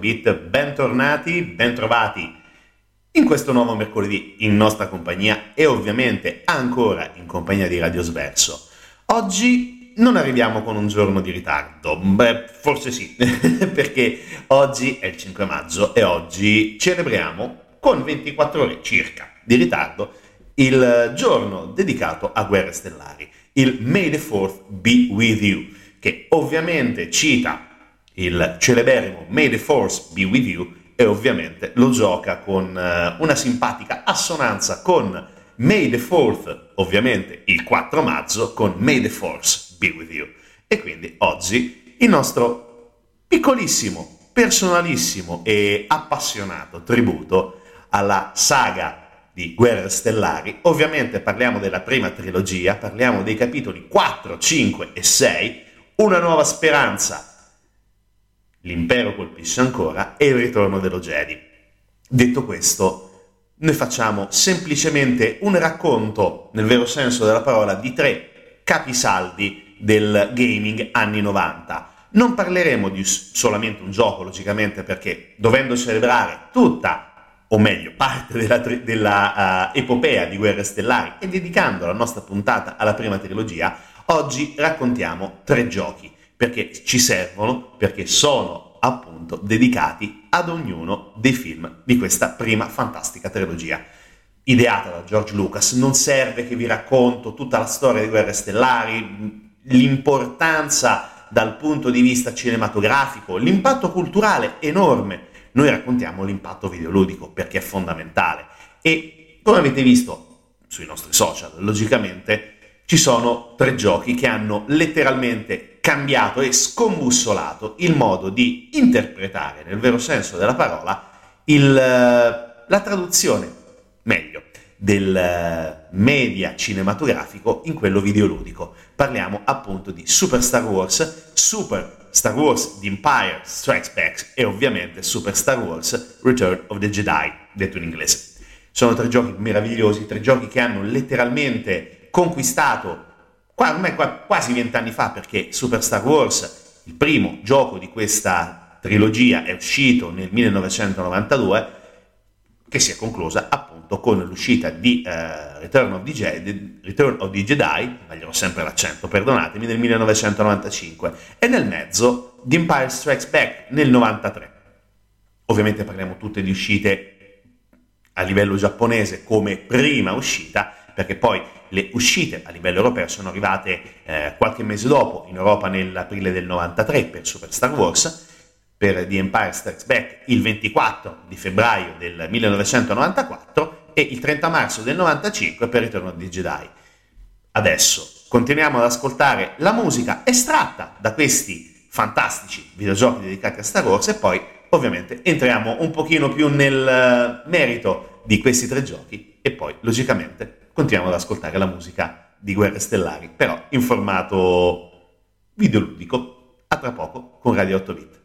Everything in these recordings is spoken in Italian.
Radio 8 Bit, bentornati, bentrovati in questo nuovo mercoledì in nostra compagnia e ovviamente ancora in compagnia di Radio Sverso. Oggi non arriviamo con un giorno di ritardo, beh, forse sì, perché oggi è il 5 maggio e oggi celebriamo con 24 ore circa di ritardo il giorno dedicato a guerre stellari, il May the 4th be with you, che ovviamente cita il celeberrimo May the Force be with you e ovviamente lo gioca con uh, una simpatica assonanza con May the 4th, ovviamente il 4 maggio, con May the Force be with you. E quindi oggi il nostro piccolissimo, personalissimo e appassionato tributo alla saga di Guerre Stellari. Ovviamente parliamo della prima trilogia, parliamo dei capitoli 4, 5 e 6, Una nuova speranza l'impero colpisce ancora e il ritorno dello Jedi. Detto questo, noi facciamo semplicemente un racconto, nel vero senso della parola, di tre capisaldi del gaming anni 90. Non parleremo di solamente un gioco, logicamente, perché dovendo celebrare tutta, o meglio, parte della, della uh, epopea di Guerre Stellari e dedicando la nostra puntata alla prima trilogia, oggi raccontiamo tre giochi perché ci servono, perché sono appunto dedicati ad ognuno dei film di questa prima fantastica trilogia. Ideata da George Lucas, non serve che vi racconto tutta la storia di Guerre Stellari, l'importanza dal punto di vista cinematografico, l'impatto culturale enorme. Noi raccontiamo l'impatto videoludico perché è fondamentale. E come avete visto sui nostri social, logicamente ci sono tre giochi che hanno letteralmente cambiato e scombussolato il modo di interpretare, nel vero senso della parola, il, la traduzione, meglio, del media cinematografico in quello videoludico. Parliamo appunto di Super Star Wars, Super Star Wars The Empire Strikes Back e ovviamente Super Star Wars Return of the Jedi, detto in inglese. Sono tre giochi meravigliosi, tre giochi che hanno letteralmente conquistato ormai quasi vent'anni fa, perché Super Star Wars, il primo gioco di questa trilogia, è uscito nel 1992, che si è conclusa appunto con l'uscita di uh, Return, of the Jedi, Return of the Jedi, sbaglierò sempre l'accento, perdonatemi, nel 1995 e nel mezzo The Empire Strikes Back nel 93. Ovviamente parliamo tutte di uscite a livello giapponese come prima uscita, perché poi le uscite a livello europeo sono arrivate eh, qualche mese dopo, in Europa nell'aprile del 93 per Super Star Wars, per The Empire Strikes Back il 24 di febbraio del 1994 e il 30 marzo del 95 per Ritorno di Jedi. Adesso continuiamo ad ascoltare la musica estratta da questi fantastici videogiochi dedicati a Star Wars e poi ovviamente entriamo un pochino più nel eh, merito di questi tre giochi e poi logicamente continuiamo ad ascoltare la musica di Guerre Stellari, però in formato videoludico. A tra poco con Radio 8 Bit.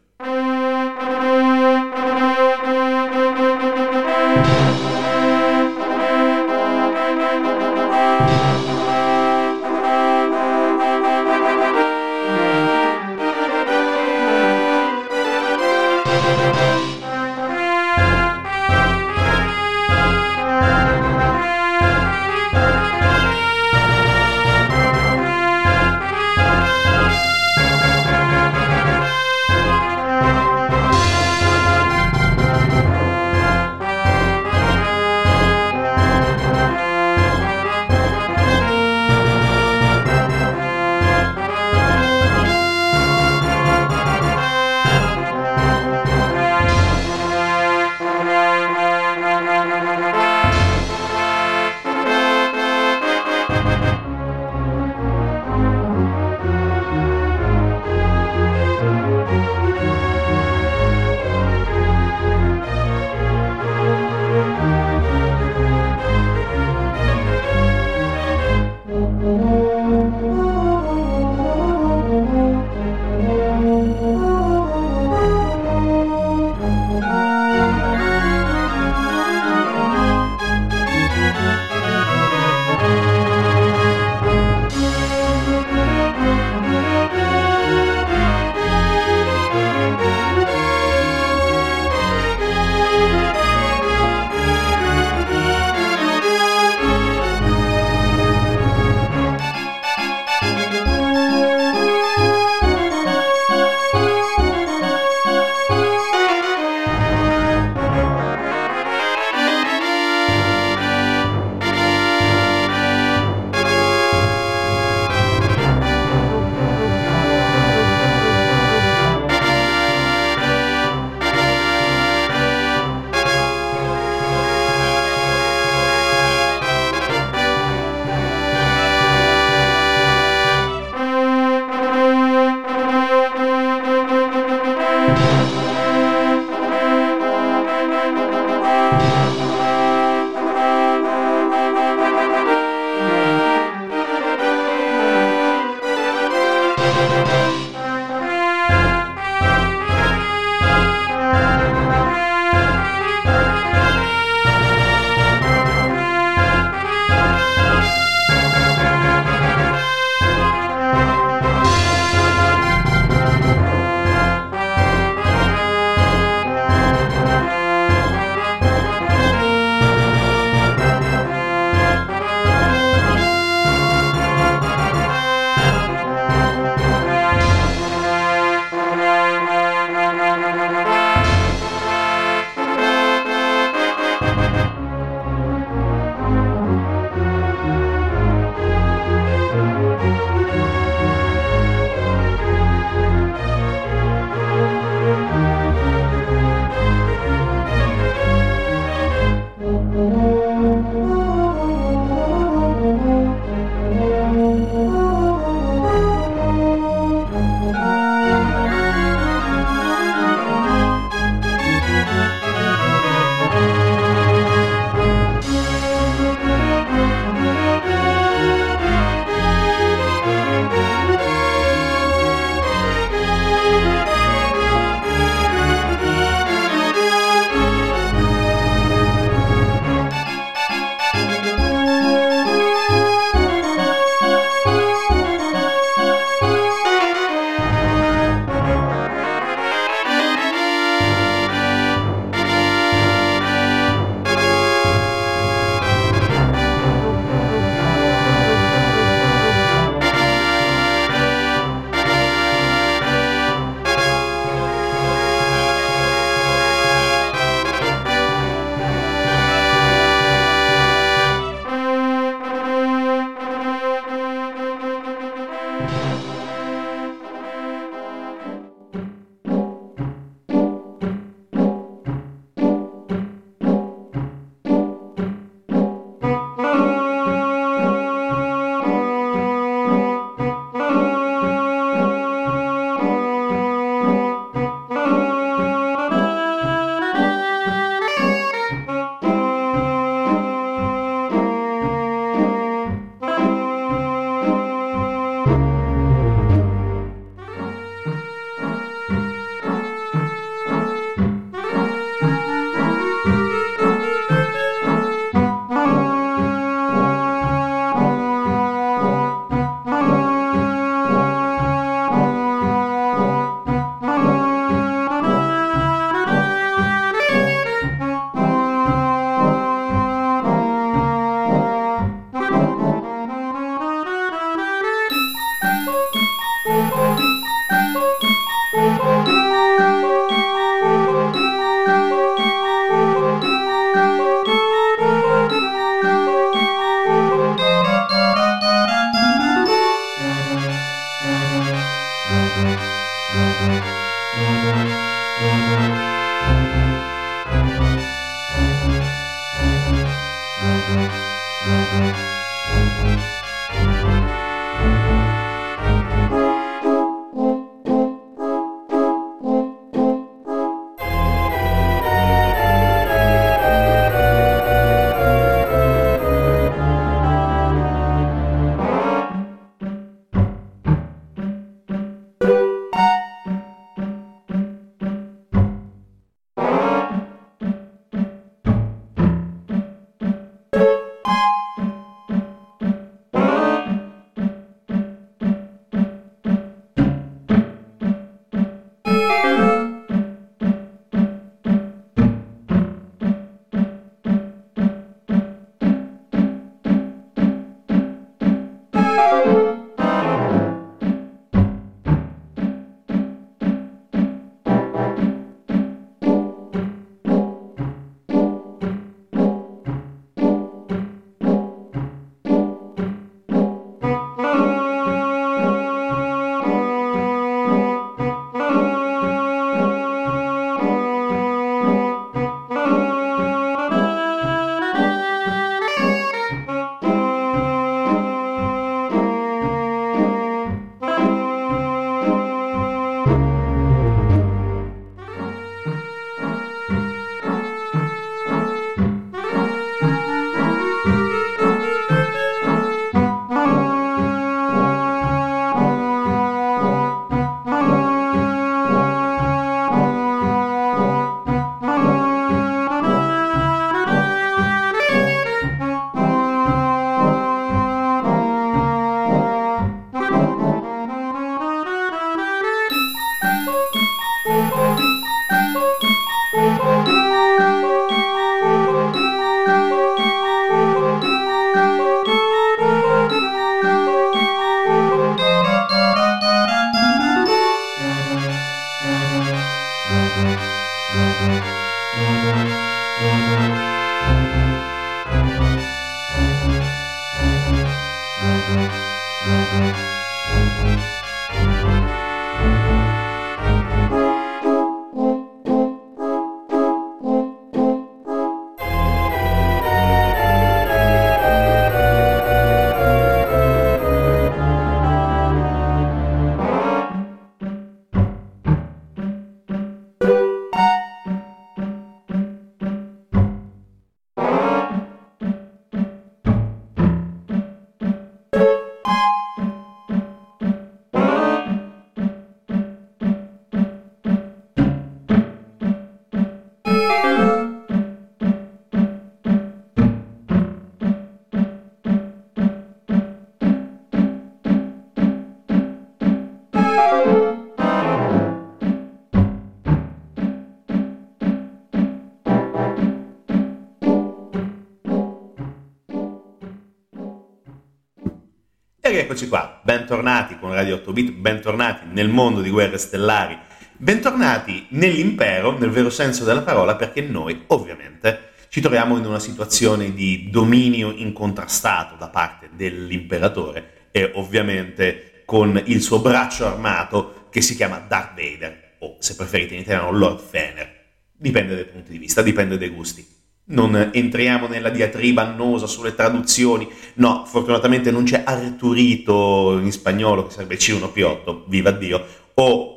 Eccoci qua, bentornati con Radio 8 Bit, bentornati nel mondo di guerre stellari, bentornati nell'impero, nel vero senso della parola, perché noi ovviamente ci troviamo in una situazione di dominio incontrastato da parte dell'imperatore e ovviamente con il suo braccio armato che si chiama Darth Vader, o se preferite in italiano Lord Fener. Dipende dai punti di vista, dipende dai gusti non entriamo nella diatriba annosa sulle traduzioni. No, fortunatamente non c'è Arturito in spagnolo, che sarebbe C1P8, viva Dio, o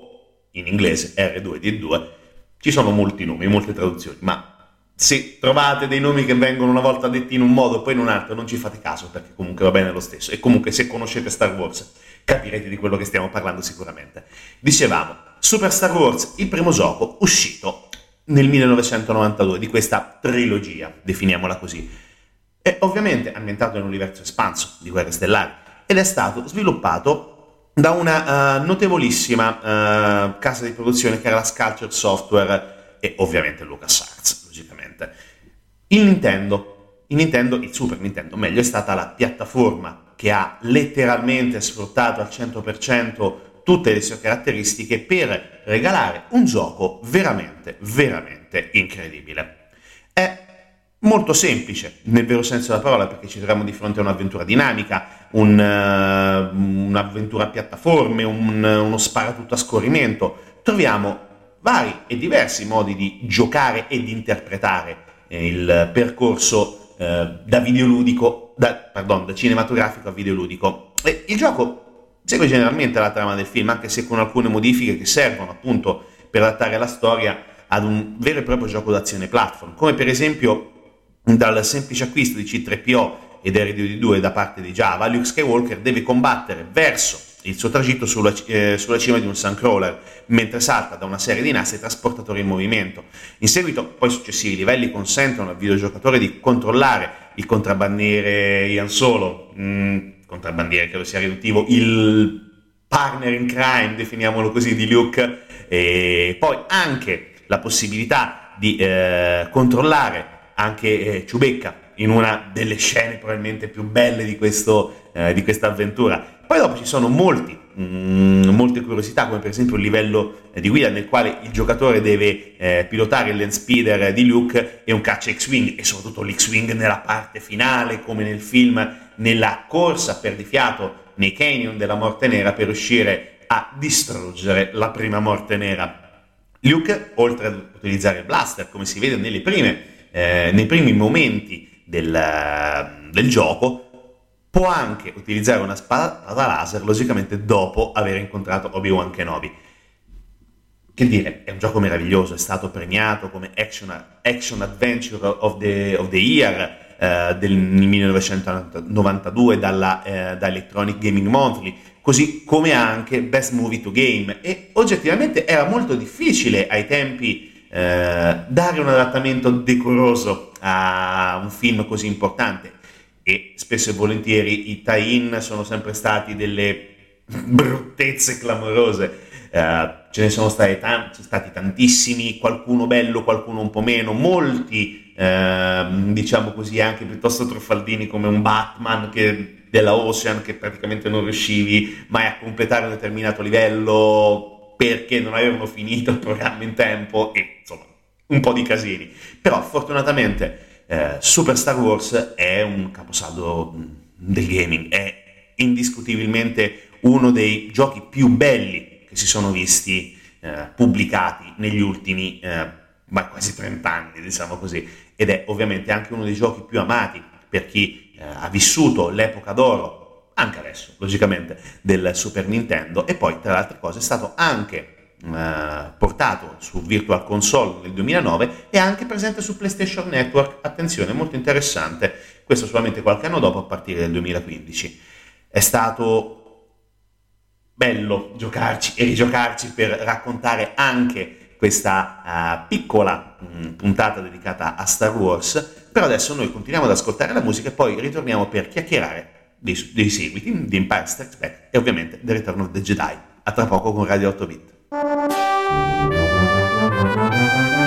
in inglese R2D2. Ci sono molti nomi, molte traduzioni, ma se trovate dei nomi che vengono una volta detti in un modo e poi in un altro, non ci fate caso perché comunque va bene lo stesso. E comunque se conoscete Star Wars capirete di quello che stiamo parlando sicuramente. Dicevamo, Super Star Wars, il primo gioco uscito nel 1992 di questa trilogia, definiamola così. È ovviamente ambientato nell'universo espanso di Guerre Stellari ed è stato sviluppato da una uh, notevolissima uh, casa di produzione che era la Sculpture Software e ovviamente LucasArts, logicamente. Il Nintendo, il Nintendo, il Super Nintendo, meglio, è stata la piattaforma che ha letteralmente sfruttato al 100% tutte le sue caratteristiche per regalare un gioco veramente, veramente incredibile. È molto semplice nel vero senso della parola perché ci troviamo di fronte a un'avventura dinamica, un, uh, un'avventura a piattaforme, un, uno sparatutto a scorrimento. Troviamo vari e diversi modi di giocare e di interpretare il percorso eh, da videoludico, da, pardon, da cinematografico a videoludico. E il gioco segue generalmente la trama del film, anche se con alcune modifiche che servono appunto per adattare la storia ad un vero e proprio gioco d'azione platform, come per esempio dal semplice acquisto di C3PO ed R2D2 da parte di Java, Luke Skywalker deve combattere verso il suo tragitto sulla, eh, sulla, cima di un suncrawler, mentre salta da una serie di nastri trasportatori in movimento. In seguito, poi successivi livelli consentono al videogiocatore di controllare il contrabbandiere Ian Solo, mm, contrabbandiere credo sia riduttivo, il partner in crime, definiamolo così, di Luke, e poi anche la possibilità di eh, controllare anche eh, Ciubecca in una delle scene probabilmente più belle di, questo, eh, di questa avventura. Poi dopo ci sono molti, mm, molte curiosità, come per esempio il livello eh, di guida nel quale il giocatore deve eh, pilotare il land speeder di Luke e un caccia X-Wing e soprattutto l'X-Wing nella parte finale, come nel film, nella corsa per di fiato nei canyon della morte nera per riuscire a distruggere la prima morte nera. Luke, oltre ad utilizzare il blaster, come si vede prime eh, nei primi momenti del, del, gioco, può anche utilizzare una spada laser, logicamente dopo aver incontrato Obi-Wan Kenobi. Che dire, è un gioco meraviglioso, è stato premiato come Action, action Adventure of the, of the Year eh, del 1992 dalla, eh, da Electronic Gaming Monthly, così come anche Best Movie to Game. E oggettivamente era molto difficile ai tempi eh, dare un adattamento decoroso a un film così importante e spesso e volentieri i tie-in sono sempre stati delle bruttezze clamorose. Uh, ce ne sono stati, t- stati, tantissimi, qualcuno bello, qualcuno un po' meno, molti, uh, diciamo così, anche piuttosto truffaldini come un Batman che, della Ocean che praticamente non riuscivi mai a completare un determinato livello perché non avevano finito il programma in tempo e insomma un po' di casini. Però fortunatamente eh, Super Star Wars è un caposaldo mm, del gaming, è indiscutibilmente uno dei giochi più belli che si sono visti eh, pubblicati negli ultimi eh, quasi 30 anni, diciamo così, ed è ovviamente anche uno dei giochi più amati per chi eh, ha vissuto l'epoca d'oro anche adesso, logicamente, del Super Nintendo. E poi, tra le altre cose, è stato anche eh, portato su Virtual Console nel 2009 e anche presente su PlayStation Network. Attenzione, molto interessante, questo solamente qualche anno dopo, a partire dal 2015. È stato bello giocarci e rigiocarci per raccontare anche questa uh, piccola mh, puntata dedicata a Star Wars, però adesso noi continuiamo ad ascoltare la musica e poi ritorniamo per chiacchierare dei, dei seguiti di Empire Strikes Back e ovviamente The Return of the Jedi. A tra poco con Radio 8 Bit. Thank you.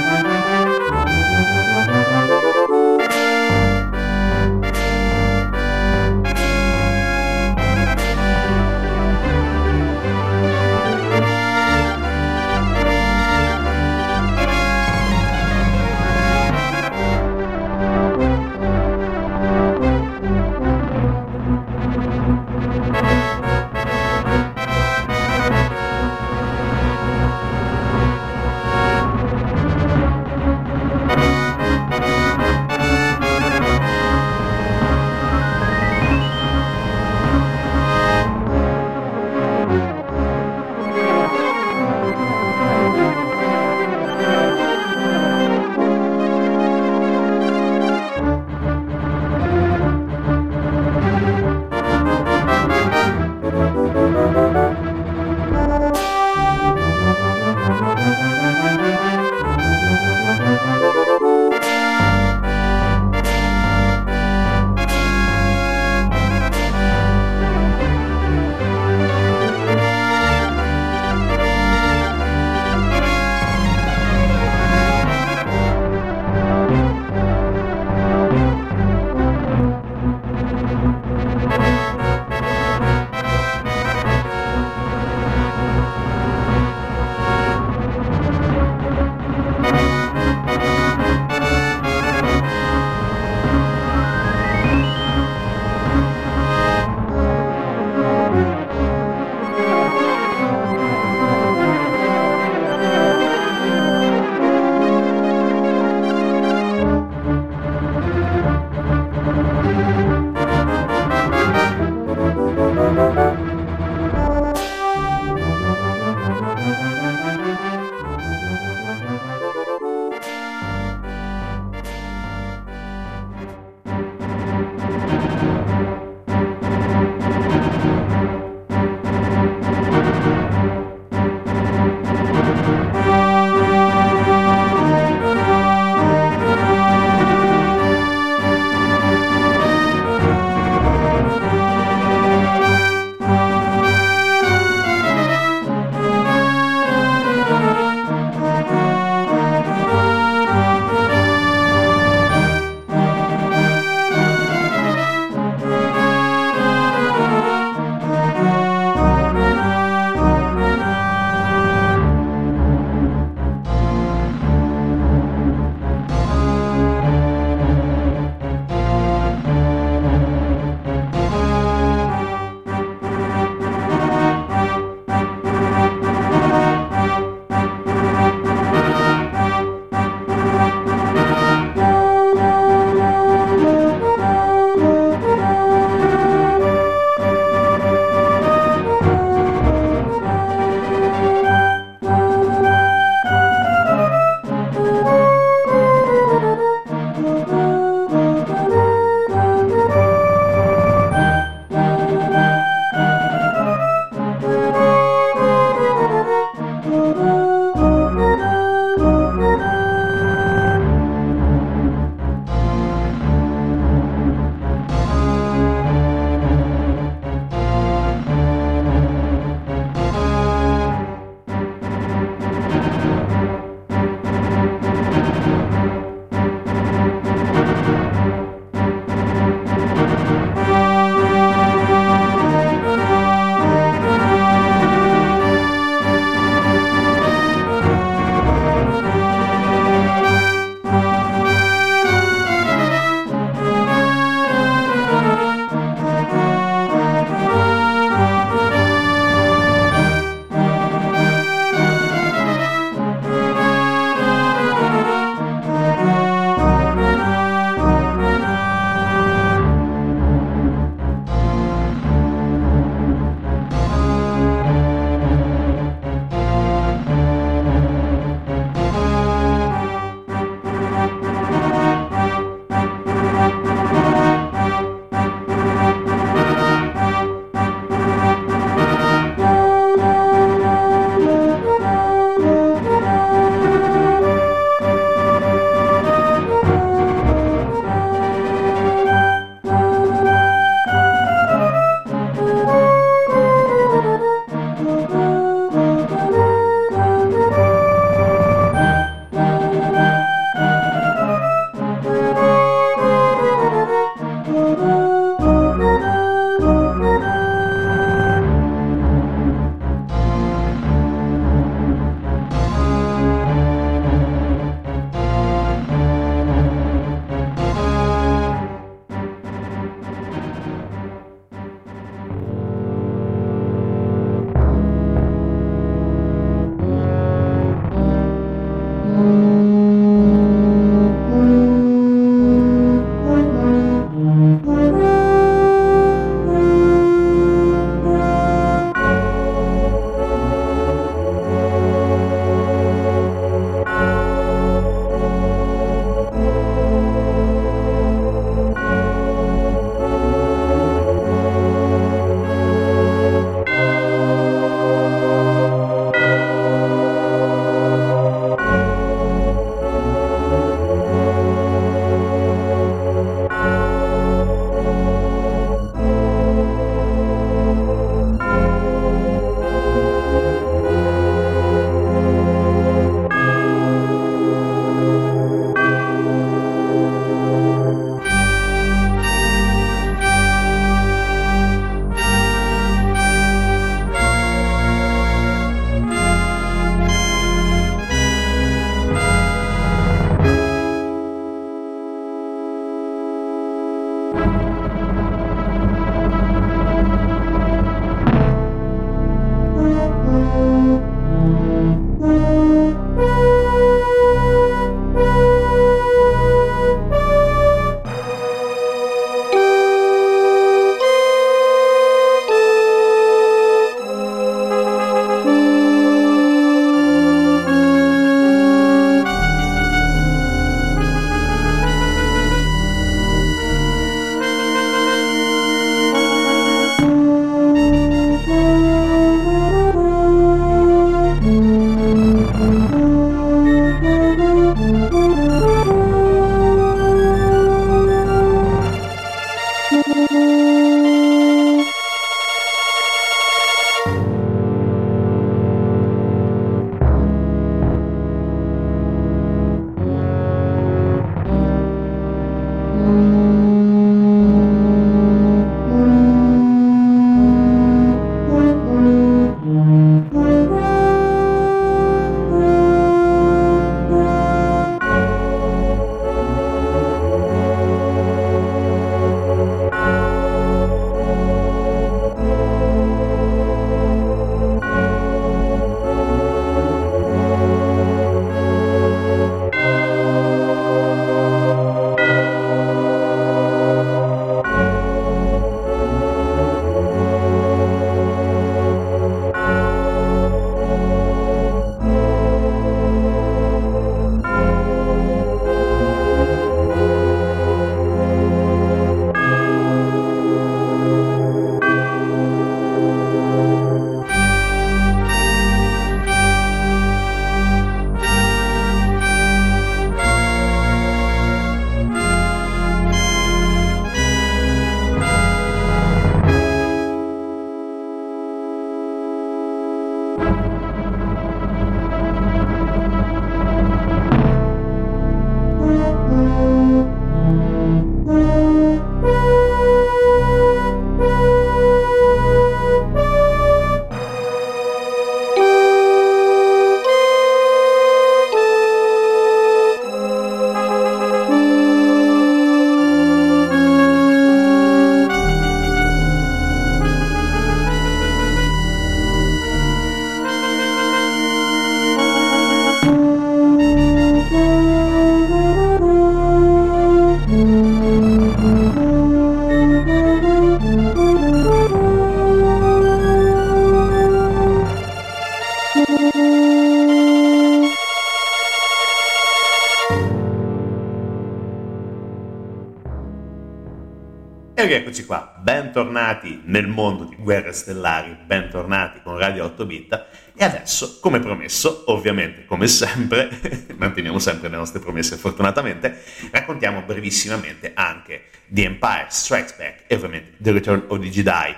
Bentornati nel mondo di Guerre Stellari, bentornati con Radio 8 Bit e adesso, come promesso, ovviamente come sempre, manteniamo sempre le nostre promesse fortunatamente, raccontiamo brevissimamente anche The Empire Strikes Back e ovviamente The Return of the Jedi.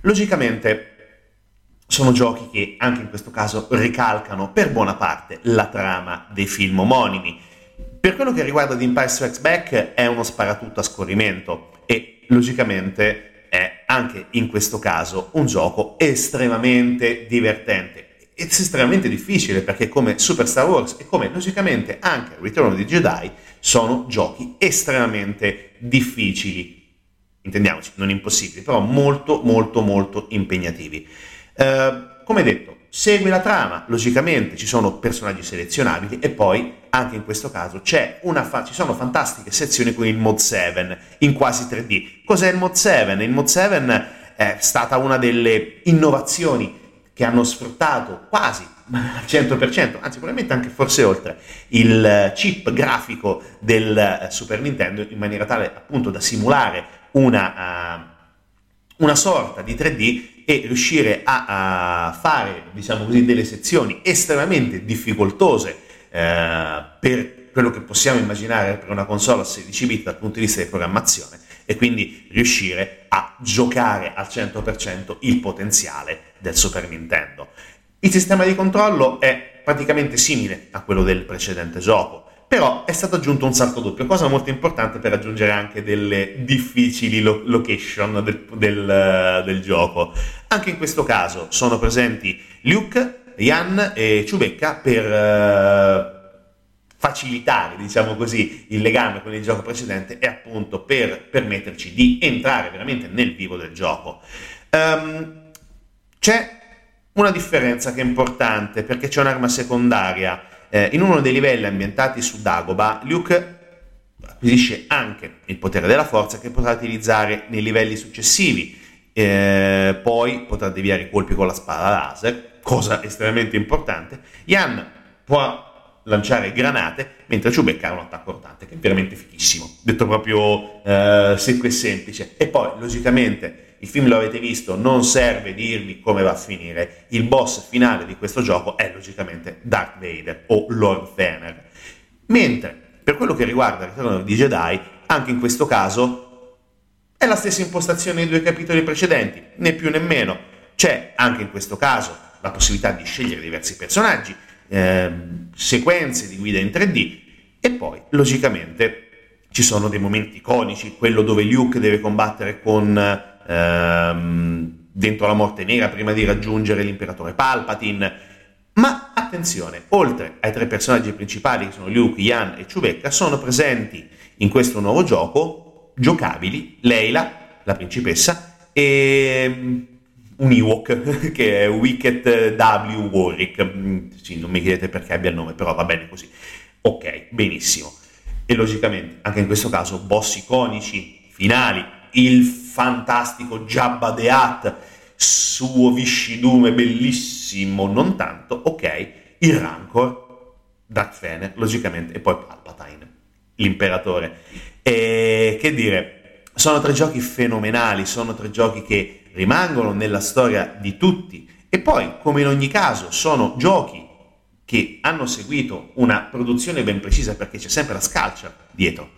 Logicamente sono giochi che anche in questo caso ricalcano per buona parte la trama dei film omonimi. Per quello che riguarda The Empire Strikes Back è uno sparatutto a scorrimento e logicamente è anche in questo caso un gioco estremamente divertente ed estremamente difficile perché come Super Star Wars e come logicamente anche Return of the Jedi sono giochi estremamente difficili intendiamoci, non impossibili, però molto molto molto impegnativi. Eh, come detto, segue la trama, logicamente ci sono personaggi selezionabili e poi anche in questo caso fa- ci sono fantastiche sezioni con il Mod 7 in quasi 3D. Cos'è il Mod 7? Il Mod 7 è stata una delle innovazioni che hanno sfruttato quasi al 100%, anzi probabilmente anche forse oltre, il chip grafico del eh, Super Nintendo in maniera tale appunto da simulare una, uh, una sorta di 3D e riuscire a, a fare, diciamo così, delle sezioni estremamente difficoltose eh, per quello che possiamo immaginare per una console a 16 bit dal punto di vista di programmazione e quindi riuscire a giocare al 100% il potenziale del Super Nintendo. Il sistema di controllo è praticamente simile a quello del precedente gioco, però è stato aggiunto un salto doppio, cosa molto importante per aggiungere anche delle difficili lo- location del, del, del, gioco. Anche in questo caso sono presenti Luke, Ian e Ciubecca per uh, facilitare, diciamo così, il legame con il gioco precedente e appunto per permetterci di entrare veramente nel vivo del gioco. Um, c'è una differenza che è importante perché c'è un'arma secondaria eh, in uno dei livelli ambientati su Dagoba, Luke acquisisce anche il potere della forza che potrà utilizzare nei livelli successivi. Eh, poi potrà deviare i colpi con la spada laser, cosa estremamente importante. Ian può lanciare granate, mentre Chewbacca ha un attacco rotante, che è veramente fichissimo, detto proprio eh, secco e semplice. E poi, logicamente, il film lo avete visto, non serve dirvi come va a finire. Il boss finale di questo gioco è logicamente Darth Vader o Lord Vader. Mentre per quello che riguarda il ritorno di Jedi, anche in questo caso è la stessa impostazione dei due capitoli precedenti, né più né meno. C'è anche in questo caso la possibilità di scegliere diversi personaggi, ehm, sequenze di guida in 3D e poi logicamente ci sono dei momenti iconici, quello dove Luke deve combattere con ehm, dentro la morte nera prima di raggiungere l'imperatore Palpatine. Ma attenzione, oltre ai tre personaggi principali che sono Luke, Ian e Chewbacca, sono presenti in questo nuovo gioco giocabili Leila, la principessa, e mm, un Ewok che è Wicked W. Warwick. Mm, sì, non mi chiedete perché abbia il nome, però va bene così. Ok, benissimo. E logicamente, anche in questo caso, boss iconici, finali, il fantastico Jabba the Hutt, suo viscidume bellissimo, non tanto, ok, il Rancor, Darth Vader, logicamente, e poi Palpatine, l'imperatore. E che dire, sono tre giochi fenomenali, sono tre giochi che rimangono nella storia di tutti e poi, come in ogni caso, sono giochi che hanno seguito una produzione ben precisa perché c'è sempre la scalcia dietro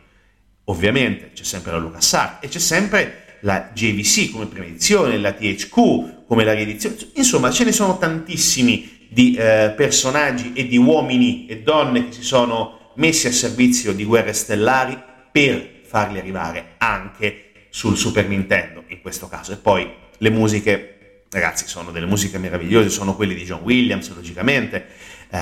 Ovviamente c'è sempre la LucasArts e c'è sempre la JVC come prima edizione, la THQ come la riedizione, insomma ce ne sono tantissimi di eh, personaggi e di uomini e donne che si sono messi a servizio di guerre stellari per farli arrivare anche sul Super Nintendo in questo caso. E poi le musiche, ragazzi, sono delle musiche meravigliose, sono quelle di John Williams, logicamente, uh,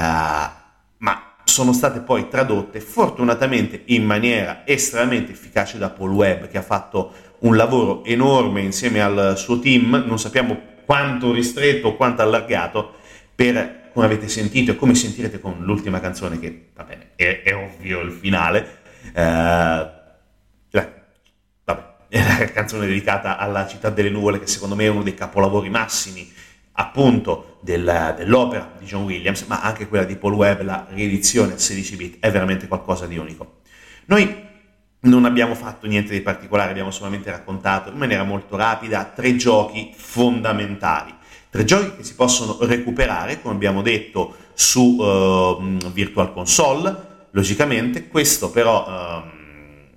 sono state poi tradotte fortunatamente in maniera estremamente efficace da Paul Webb che ha fatto un lavoro enorme insieme al suo team, non sappiamo quanto ristretto o quanto allargato, per, come avete sentito e come sentirete con l'ultima canzone che, va bene, è, è ovvio il finale, eh, vabbè, è la canzone dedicata alla città delle nuvole che secondo me è uno dei capolavori massimi appunto del, dell'opera di John Williams, ma anche quella di Paul Webb, la riedizione a 16 bit, è veramente qualcosa di unico. Noi non abbiamo fatto niente di particolare, abbiamo solamente raccontato in maniera molto rapida tre giochi fondamentali. Tre giochi che si possono recuperare, come abbiamo detto, su uh, Virtual Console. Logicamente, questo però uh,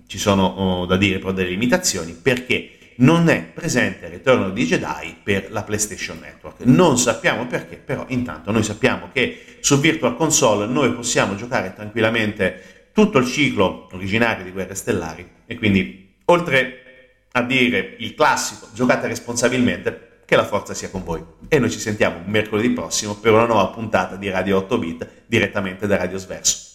ci sono uh, da dire però delle limitazioni perché non è presente Return di Jedi per la PlayStation Network. Non sappiamo perché, però intanto noi sappiamo che su Virtual Console noi possiamo giocare tranquillamente tutto il ciclo originario di Guerre Stellari e quindi oltre a dire il classico giocate responsabilmente, che la forza sia con voi. E noi ci sentiamo mercoledì prossimo per una nuova puntata di Radio 8 Bit direttamente da Radio Sverso.